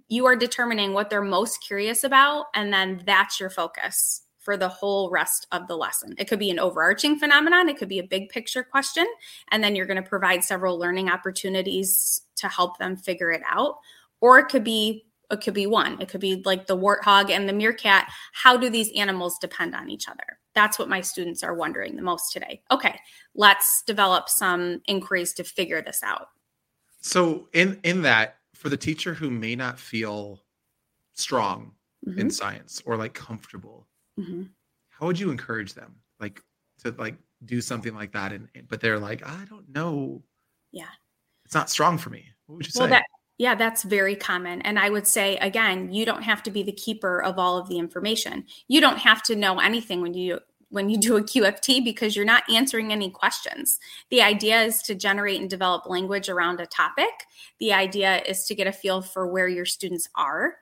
you are determining what they're most curious about, and then that's your focus for the whole rest of the lesson. It could be an overarching phenomenon, it could be a big picture question, and then you're going to provide several learning opportunities to help them figure it out. Or it could be it could be one. It could be like the warthog and the meerkat. How do these animals depend on each other? That's what my students are wondering the most today. Okay, let's develop some inquiries to figure this out. So in in that, for the teacher who may not feel strong mm-hmm. in science or like comfortable, mm-hmm. how would you encourage them? Like to like do something like that and but they're like, I don't know. Yeah. It's not strong for me. What would you well, say? That, yeah, that's very common. And I would say, again, you don't have to be the keeper of all of the information. You don't have to know anything when you when you do a QFT because you're not answering any questions. The idea is to generate and develop language around a topic. The idea is to get a feel for where your students are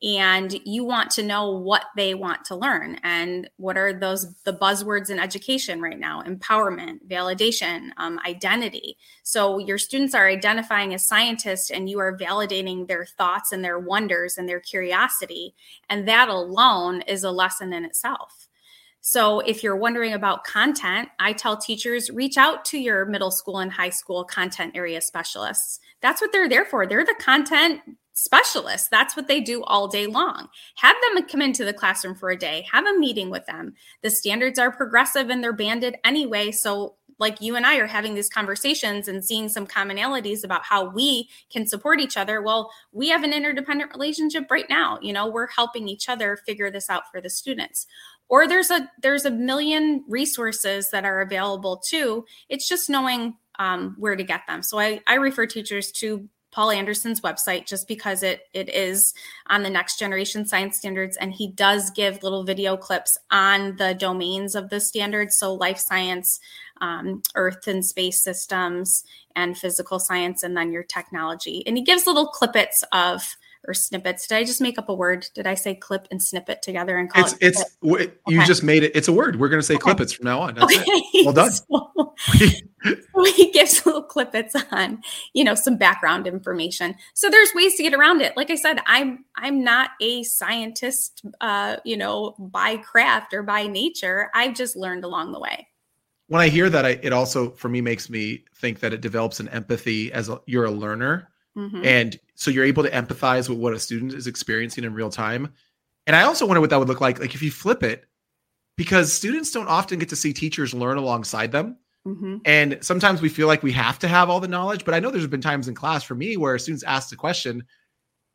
and you want to know what they want to learn. And what are those the buzzwords in education right now? Empowerment validation um, identity. So your students are identifying as scientists and you are validating their thoughts and their wonders and their curiosity. And that alone is a lesson in itself. So, if you're wondering about content, I tell teachers reach out to your middle school and high school content area specialists. That's what they're there for. They're the content specialists. That's what they do all day long. Have them come into the classroom for a day, have a meeting with them. The standards are progressive and they're banded anyway. So, like you and I are having these conversations and seeing some commonalities about how we can support each other. Well, we have an interdependent relationship right now. You know, we're helping each other figure this out for the students or there's a there's a million resources that are available too it's just knowing um, where to get them so I, I refer teachers to paul anderson's website just because it it is on the next generation science standards and he does give little video clips on the domains of the standards. So life science um, earth and space systems and physical science and then your technology. And he gives little clippets of or snippets. Did I just make up a word? Did I say clip and snippet together and call it's, it? It's okay. you just made it. It's a word. We're going to say okay. clippets from now on. That's okay. It. Well done. So, so he gives little clippets on, you know, some background information. So there's ways to get around it. Like I said, I'm I'm not a scientist, uh, you know, by craft or by nature. I've just learned along the way when I hear that, I, it also for me makes me think that it develops an empathy as a, you're a learner, mm-hmm. and so you're able to empathize with what a student is experiencing in real time. And I also wonder what that would look like, like if you flip it, because students don't often get to see teachers learn alongside them. Mm-hmm. And sometimes we feel like we have to have all the knowledge. But I know there's been times in class for me where students asked a question,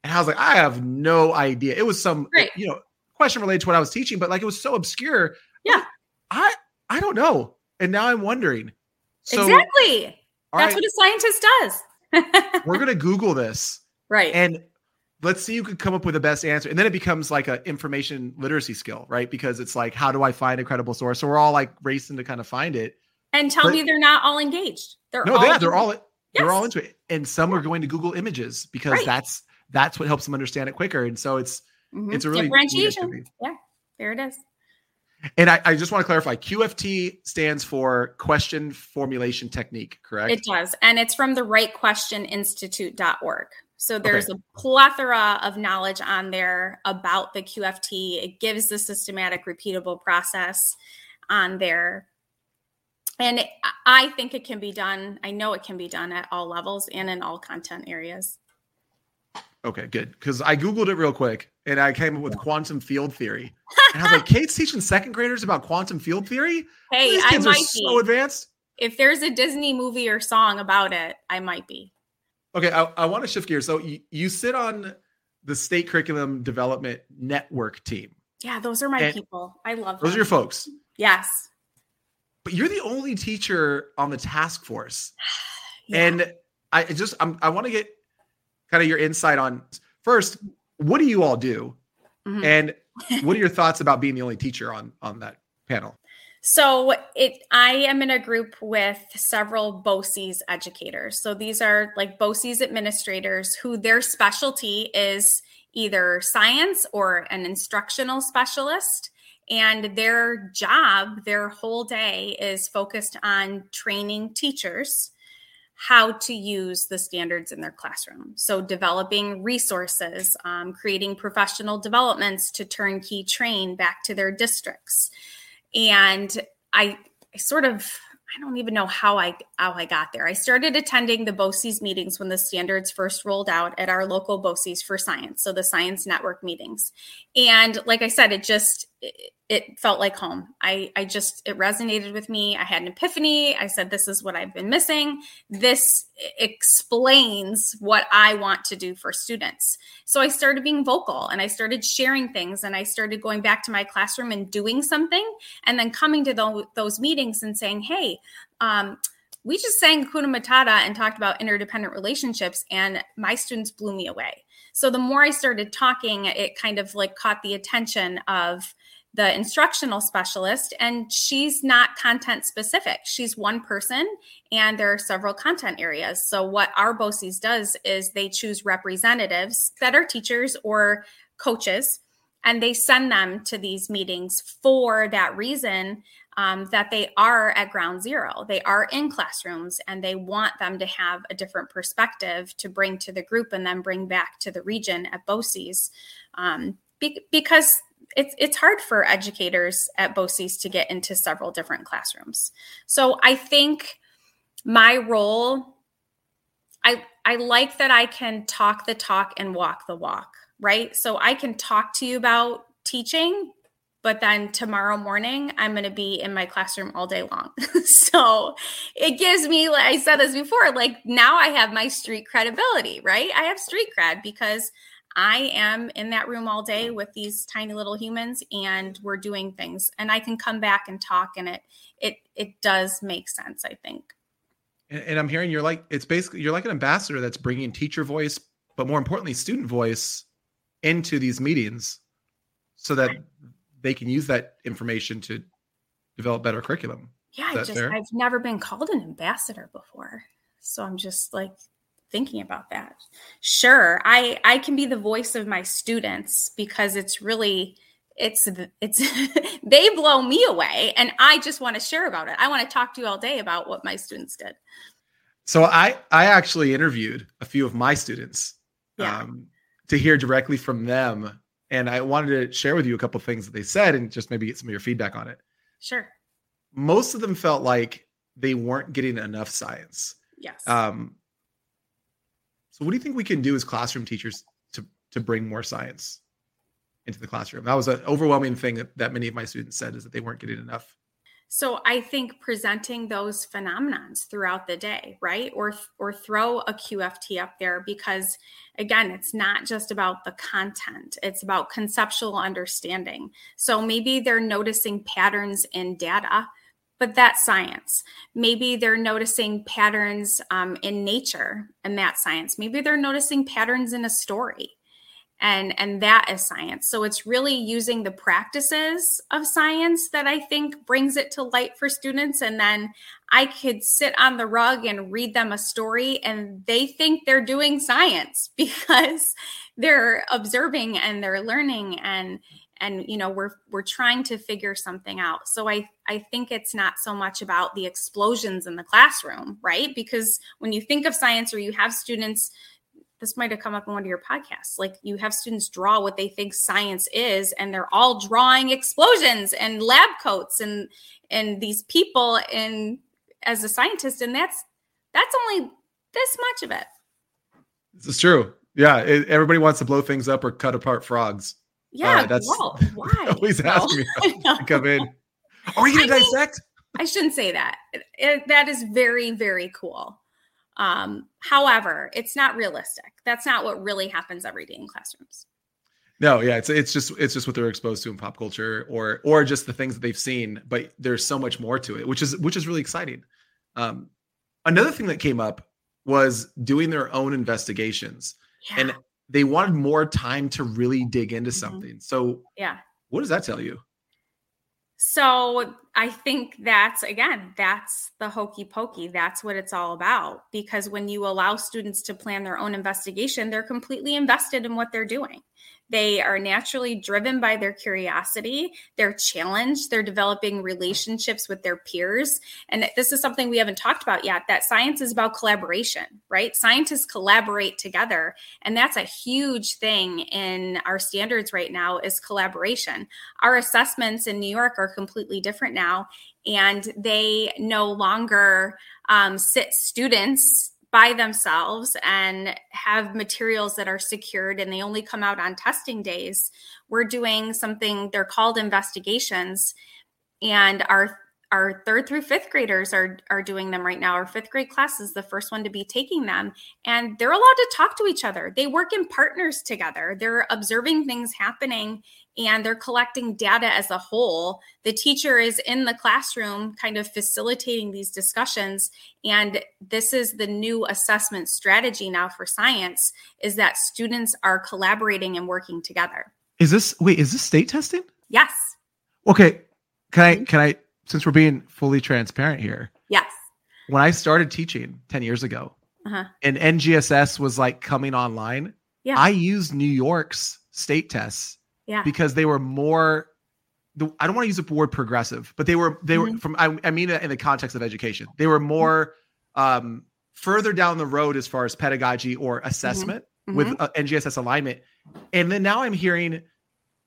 and I was like, I have no idea. It was some, right. you know, question related to what I was teaching, but like it was so obscure. Yeah, I I don't know. And now I'm wondering. So, exactly. That's right. what a scientist does. We're gonna Google this Right. And let's see who could come up with the best answer. And then it becomes like an information literacy skill, right? Because it's like, how do I find a credible source? So we're all like racing to kind of find it. And tell but, me they're not all engaged. They're no, all yeah, they're all yes. they're all into it. And some yeah. are going to Google images because right. that's that's what helps them understand it quicker. And so it's mm-hmm. it's a really differentiation. Yeah, there it is. And I, I, just want to clarify QFT stands for question formulation technique, correct? It does. And it's from the rightquestioninstitute.org. So there's okay. a plethora of knowledge on there about the QFT. It gives the systematic, repeatable process on there. And I think it can be done. I know it can be done at all levels and in all content areas. Okay, good. Because I Googled it real quick and I came up with quantum field theory. And I was like, Kate's teaching second graders about quantum field theory? Hey, These kids I might are so advanced. If there's a Disney movie or song about it, I might be. Okay, I, I want to shift gears. So you, you sit on the state curriculum development network team. Yeah, those are my and people. I love those them. are your folks. Yes. But you're the only teacher on the task force. yeah. And I just I'm, i want to get kind of your insight on first, what do you all do? Mm-hmm. And what are your thoughts about being the only teacher on on that panel? So it I am in a group with several BOCES educators. So these are like BOCES administrators who their specialty is either science or an instructional specialist. And their job, their whole day is focused on training teachers how to use the standards in their classroom. So, developing resources, um, creating professional developments to turnkey train back to their districts, and I, I sort of I don't even know how I how I got there. I started attending the BOCES meetings when the standards first rolled out at our local BOCES for science, so the science network meetings. And like I said, it just it felt like home. I, I just, it resonated with me. I had an epiphany. I said, this is what I've been missing. This explains what I want to do for students. So I started being vocal and I started sharing things and I started going back to my classroom and doing something and then coming to the, those meetings and saying, hey, um, we just sang Hakuna Matata and talked about interdependent relationships, and my students blew me away. So the more I started talking, it kind of like caught the attention of the instructional specialist, and she's not content specific. She's one person, and there are several content areas. So, what our BOCES does is they choose representatives that are teachers or coaches, and they send them to these meetings for that reason um, that they are at ground zero. They are in classrooms, and they want them to have a different perspective to bring to the group and then bring back to the region at BOCES. Um, because it's it's hard for educators at BOCES to get into several different classrooms. So I think my role, I I like that I can talk the talk and walk the walk, right? So I can talk to you about teaching, but then tomorrow morning I'm going to be in my classroom all day long. so it gives me, like I said this before, like now I have my street credibility, right? I have street cred because I am in that room all day with these tiny little humans and we're doing things and I can come back and talk and it it it does make sense, I think. And, and I'm hearing you're like it's basically you're like an ambassador that's bringing teacher voice, but more importantly student voice into these meetings so that they can use that information to develop better curriculum. Yeah, I just fair? I've never been called an ambassador before. So I'm just like thinking about that. Sure i i can be the voice of my students because it's really it's it's they blow me away and i just want to share about it. I want to talk to you all day about what my students did. So i i actually interviewed a few of my students yeah. um, to hear directly from them and i wanted to share with you a couple things that they said and just maybe get some of your feedback on it. Sure. Most of them felt like they weren't getting enough science. Yes. Um so, what do you think we can do as classroom teachers to to bring more science into the classroom? That was an overwhelming thing that, that many of my students said is that they weren't getting enough. So I think presenting those phenomenons throughout the day, right? Or or throw a QFT up there because again, it's not just about the content. It's about conceptual understanding. So maybe they're noticing patterns in data but that's science. Maybe they're noticing patterns um, in nature, and that's science. Maybe they're noticing patterns in a story, and and that is science. So it's really using the practices of science that I think brings it to light for students. And then I could sit on the rug and read them a story, and they think they're doing science because they're observing and they're learning and and you know we're we're trying to figure something out. So i i think it's not so much about the explosions in the classroom right? Because when you think of science or you have students this might have come up in one of your podcasts like you have students draw what they think science is and they're all drawing explosions and lab coats and and these people and as a scientist and that's that's only this much of it. Is true. Yeah it, everybody wants to blow things up or cut apart frogs yeah, uh, that's whoa, why? always ask me to come in. Are we going to dissect? Mean, I shouldn't say that. It, it, that is very, very cool. Um, however, it's not realistic. That's not what really happens every day in classrooms. No, yeah, it's it's just it's just what they're exposed to in pop culture, or or just the things that they've seen. But there's so much more to it, which is which is really exciting. Um, another thing that came up was doing their own investigations, yeah. and they wanted more time to really dig into mm-hmm. something. So, yeah. What does that tell you? So, I think that's again, that's the hokey pokey. That's what it's all about. Because when you allow students to plan their own investigation, they're completely invested in what they're doing. They are naturally driven by their curiosity. They're challenged. They're developing relationships with their peers. And this is something we haven't talked about yet that science is about collaboration, right? Scientists collaborate together. And that's a huge thing in our standards right now is collaboration. Our assessments in New York are completely different now, and they no longer um, sit students by themselves and have materials that are secured and they only come out on testing days. We're doing something, they're called investigations, and our our third through fifth graders are are doing them right now. Our fifth grade class is the first one to be taking them, and they're allowed to talk to each other. They work in partners together. They're observing things happening and they're collecting data as a whole. The teacher is in the classroom, kind of facilitating these discussions, and this is the new assessment strategy now for science: is that students are collaborating and working together. Is this wait? Is this state testing? Yes. Okay. Can I can I since we're being fully transparent here, Yes. when I started teaching 10 years ago Uh-huh. and NGSS was like coming online, Yeah. I used New York's state tests Yeah. because they were more the, I don't want to use the word progressive, but they were they were Mhm. from I, I mean in the context of education. They were more um further down the road as far as pedagogy or assessment with Mhm. uh, NGSS alignment. And then now I'm hearing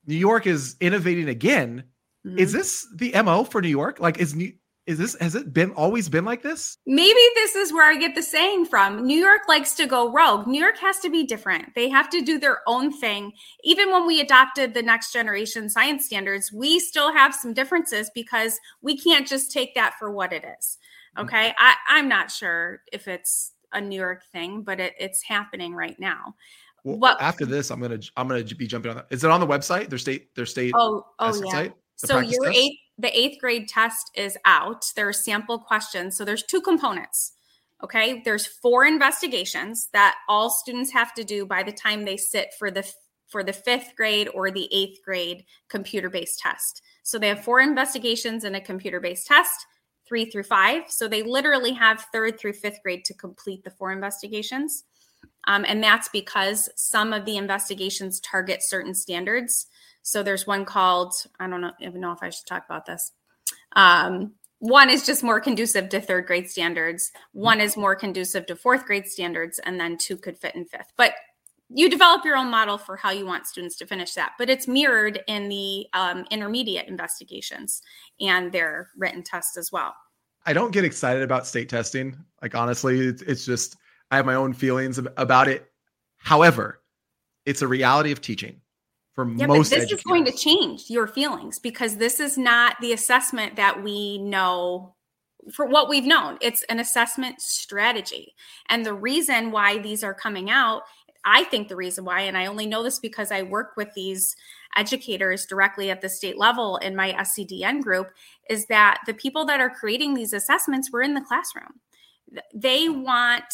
New York is innovating again is Mhm. this the mo for new york like is new is this has it been always been like this Maybe this is where I get the saying from. New York likes to go rogue. New York has to be different. They have to do their own thing. Even when we adopted the next generation science standards, we still have some differences because we can't just take that for what it is. Mm. Okay. I, I'm not sure if it's a New York thing, but it, it's happening right now. well, What- after this i'm gonna i'm gonna be jumping on that is it on the website their state their state Oh, oh yeah. site So your eighth, the eighth grade test is out. There are sample questions. So there's two components. Okay, there's four investigations that all students have to do by the time they sit for the for the fifth grade or the eighth grade computer based test. So they have four investigations and a computer based test, three through five. So they literally have third through fifth grade to complete the four investigations. Um, and that's because some of the investigations target certain standards. So there's one called, I don't know, even know if I should talk about this. Um, one is just more conducive to third grade standards, one is more conducive to fourth grade standards, and then two could fit in fifth. But you develop your own model for how you want students to finish that. But it's mirrored in the um, intermediate investigations and their written tests as well. i don't get excited about state testing like honestly it's, it's just i have my own feelings about it however it's a reality of teaching for Yeah, most but this is going to change your feelings because this is not the assessment that we know for what we've known. It's an assessment strategy. And the reason why these are coming out, I think the reason why, and I only know this because I work with these educators directly at the state level in my SCDN group, is that the people that are creating these assessments were in the classroom. They want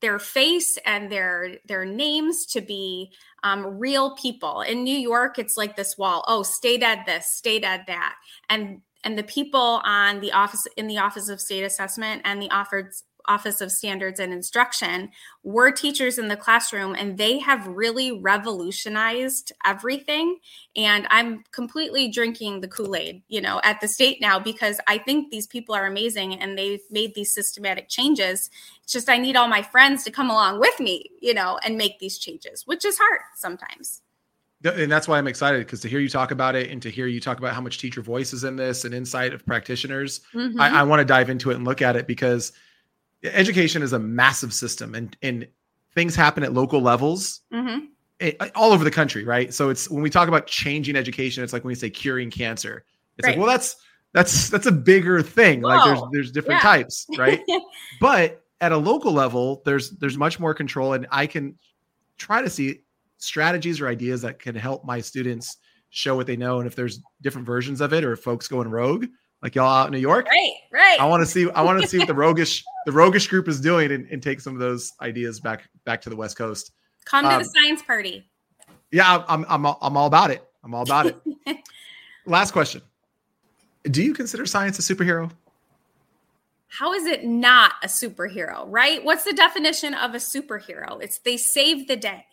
their face and their their names to be um, real people. In New York, it's like this wall. Oh, state ed this, state ed that, and and the people on the office in the Office of State Assessment and the Office Office of Standards and Instruction were teachers in the classroom, and they have really revolutionized everything. And I'm completely drinking the Kool Aid, you know, at the state now because I think these people are amazing and they've made these systematic changes. It's just I need all my friends to come along with me, you know, and make these changes, which is hard sometimes. And that's why I'm excited because to hear you talk about it and to hear you talk about how much teacher voice is in this and insight of practitioners, Mhm. I, I want to dive into it and look at it because education is a massive system and and things happen at local levels Mhm. eh, all over the country, right? So it's when we talk about changing education, it's like when we say curing cancer. It's Right. like, well, that's that's that's a bigger thing. Like there's there's different Yeah. types, right? but at a local level, there's there's much more control, and I can try to see strategies or ideas that can help my students show what they know. And if there's different versions of it, or if folks going rogue, like y'all out in New York, right, right. I want to see I want to see what the roguish the roguish group is doing and, and take some of those ideas back back to the West Coast. Come to um, the science party. Yeah, I'm I'm all- I'm all about it. I'm all about it. Last question. Do you consider science a superhero? How is it not a superhero, right? What's the definition of a superhero? It's they save the day.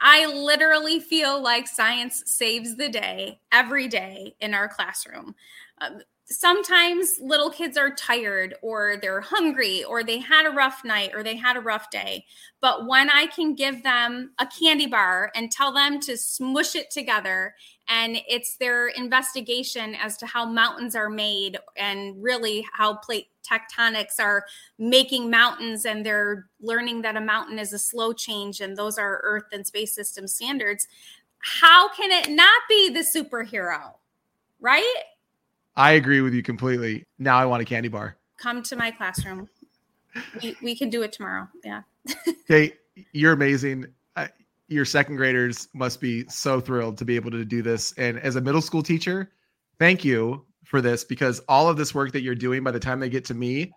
I literally feel like science saves the day every day in our classroom. Um, sometimes little kids are tired or they're hungry or they had a rough night or they had a rough day. But when I can give them a candy bar and tell them to smush it together, and it's their investigation as to how mountains are made and really how plate tectonics are making mountains, and they're learning that a mountain is a slow change and those are Earth and space system standards. How can it not be the superhero? Right? I agree with you completely. Now I want a candy bar. Come to my classroom. We, we can do it tomorrow. Yeah. Kate, you're amazing. Your second graders must be so thrilled to be able to do this. And as a middle school teacher, thank you for this because all of this work that you're doing by the time they get to me,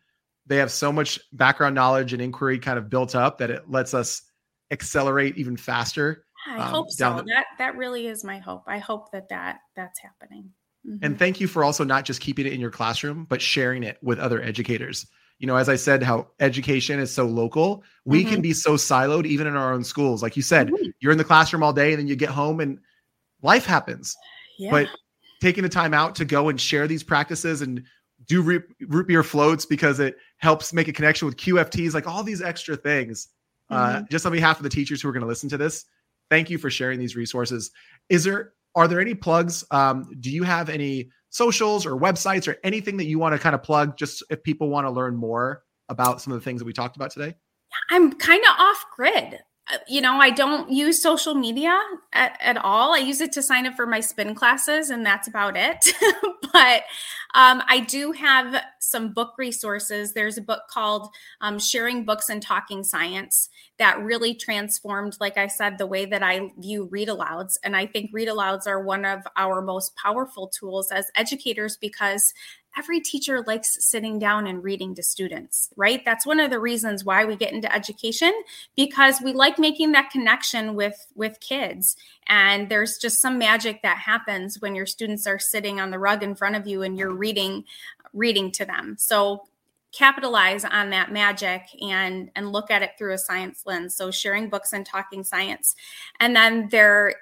they have so much background knowledge and inquiry kind of built up that it lets us accelerate even faster. I um, hope so. The- that that really is my hope. I hope that that that's happening. Mm-hmm. And thank you for also not just keeping it in your classroom, but sharing it with other educators. You know, as I said, how education is so local, we mm-hmm. can be so siloed even in our own schools. Like you said, mm-hmm. you're in the classroom all day and then you get home and life happens. Yeah. But taking the time out to go and share these practices and do root, root beer floats because it helps make a connection with QFTs, like all these extra things. Uh, mm-hmm. just on behalf of the teachers who are going to listen to this, thank you for sharing these resources. Is there are there any plugs? Um, do you have any socials or websites or anything that you want to kind of plug just if people want to learn more about some of the things that we talked about today? I'm kind of off grid. Uh, you know, I don't use social media at, at, all. I use it to sign up for my spin classes, and that's about it. but um, I do have some book resources. There's a book called um, Sharing Books and Talking Science that really transformed, like I said, the way that I view read alouds. And I think read alouds are one of our most powerful tools as educators because every teacher likes sitting down and reading to students, right? That's one of the reasons why we get into education because we like making that connection with with kids. And there's just some magic that happens when your students are sitting on the rug in front of you and you're reading reading to them. So capitalize on that magic and and look at it through a science lens so sharing books and talking science and then there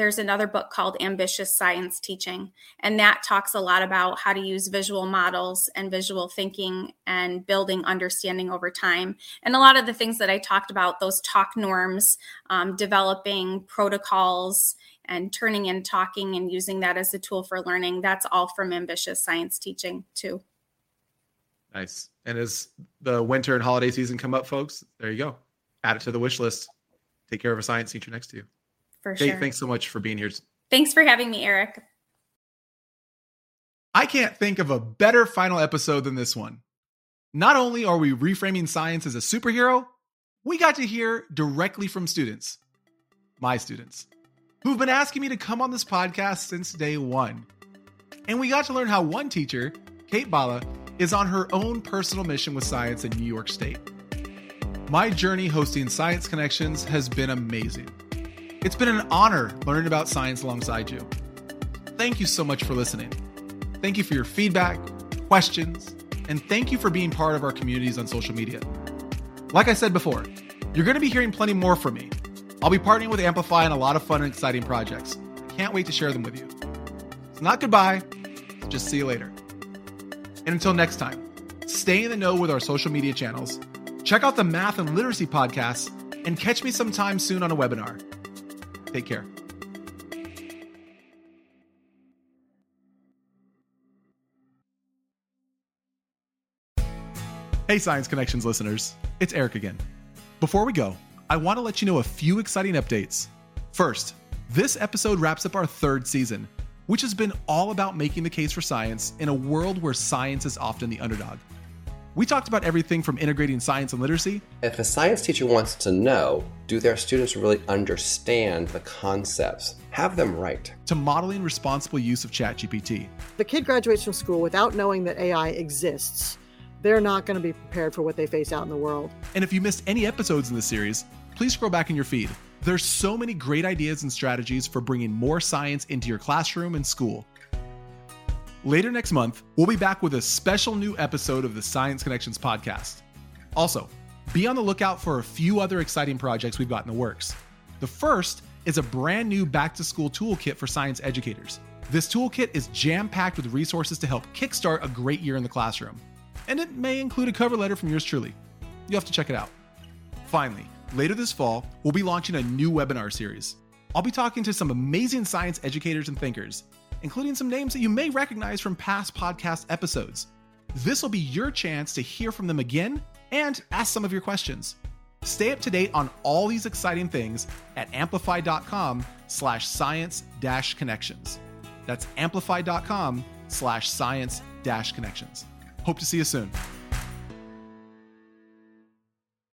there's another book called Ambitious Science Teaching, and that talks a lot about how to use visual models and visual thinking and building understanding over time. And a lot of the things that I talked about, those talk norms, um, developing protocols, and turning in talking and using that as a tool for learning, that's all from Ambitious Science Teaching, too. Nice. And as the winter and holiday season come up, folks, there you go. Add it to the wish list. Take care of a science teacher next to you for sure. thanks so much for being here. Thanks for having me, Eric. I can't think of a better final episode than this one. Not only are we reframing science as a superhero, we got to hear directly from students, my students, who've been asking me to come on this podcast since day one. And we got to learn how one teacher, Kate Bala, is on her own personal mission with science in New York State. My journey hosting Science Connections has been amazing. It's been an honor learning about science alongside you. Thank you so much for listening. Thank you for your feedback, questions, and thank you for being part of our communities on social media. Like I said before, you're going to be hearing plenty more from me. I'll be partnering with Amplify on a lot of fun and exciting projects. I can't wait to share them with you. It's not goodbye, just see you later. And until next time, stay in the know with our social media channels, check out the math and literacy podcasts, and catch me sometime soon on a webinar. Take care. Hey, Science Connections listeners, it's Eric again. Before we go, I want to let you know a few exciting updates. First, this episode wraps up our third season, which has been all about making the case for science in a world where science is often the underdog. We talked about everything from integrating science and literacy. If a science teacher wants to know, do their students really understand the concepts? Have them right. To modeling responsible use of ChatGPT. The kid graduates from school without knowing that AI exists. They're not going to be prepared for what they face out in the world. And if you missed any episodes in the series, please scroll back in your feed. There's so many great ideas and strategies for bringing more science into your classroom and school. Later next month, we'll be back with a special new episode of the Science Connections podcast. Also, be on the lookout for a few other exciting projects we've got in the works. The first is a brand new back to school toolkit for science educators. This toolkit is jam packed with resources to help kickstart a great year in the classroom. And it may include a cover letter from yours truly. You'll have to check it out. Finally, later this fall, we'll be launching a new webinar series. I'll be talking to some amazing science educators and thinkers, including some names that you may recognize from past podcast episodes. This will be your chance to hear from them again and ask some of your questions. Stay up to date on all these exciting things at amplify.com slash science dash connections. That's amplify.com slash science dash connections. Hope to see you soon.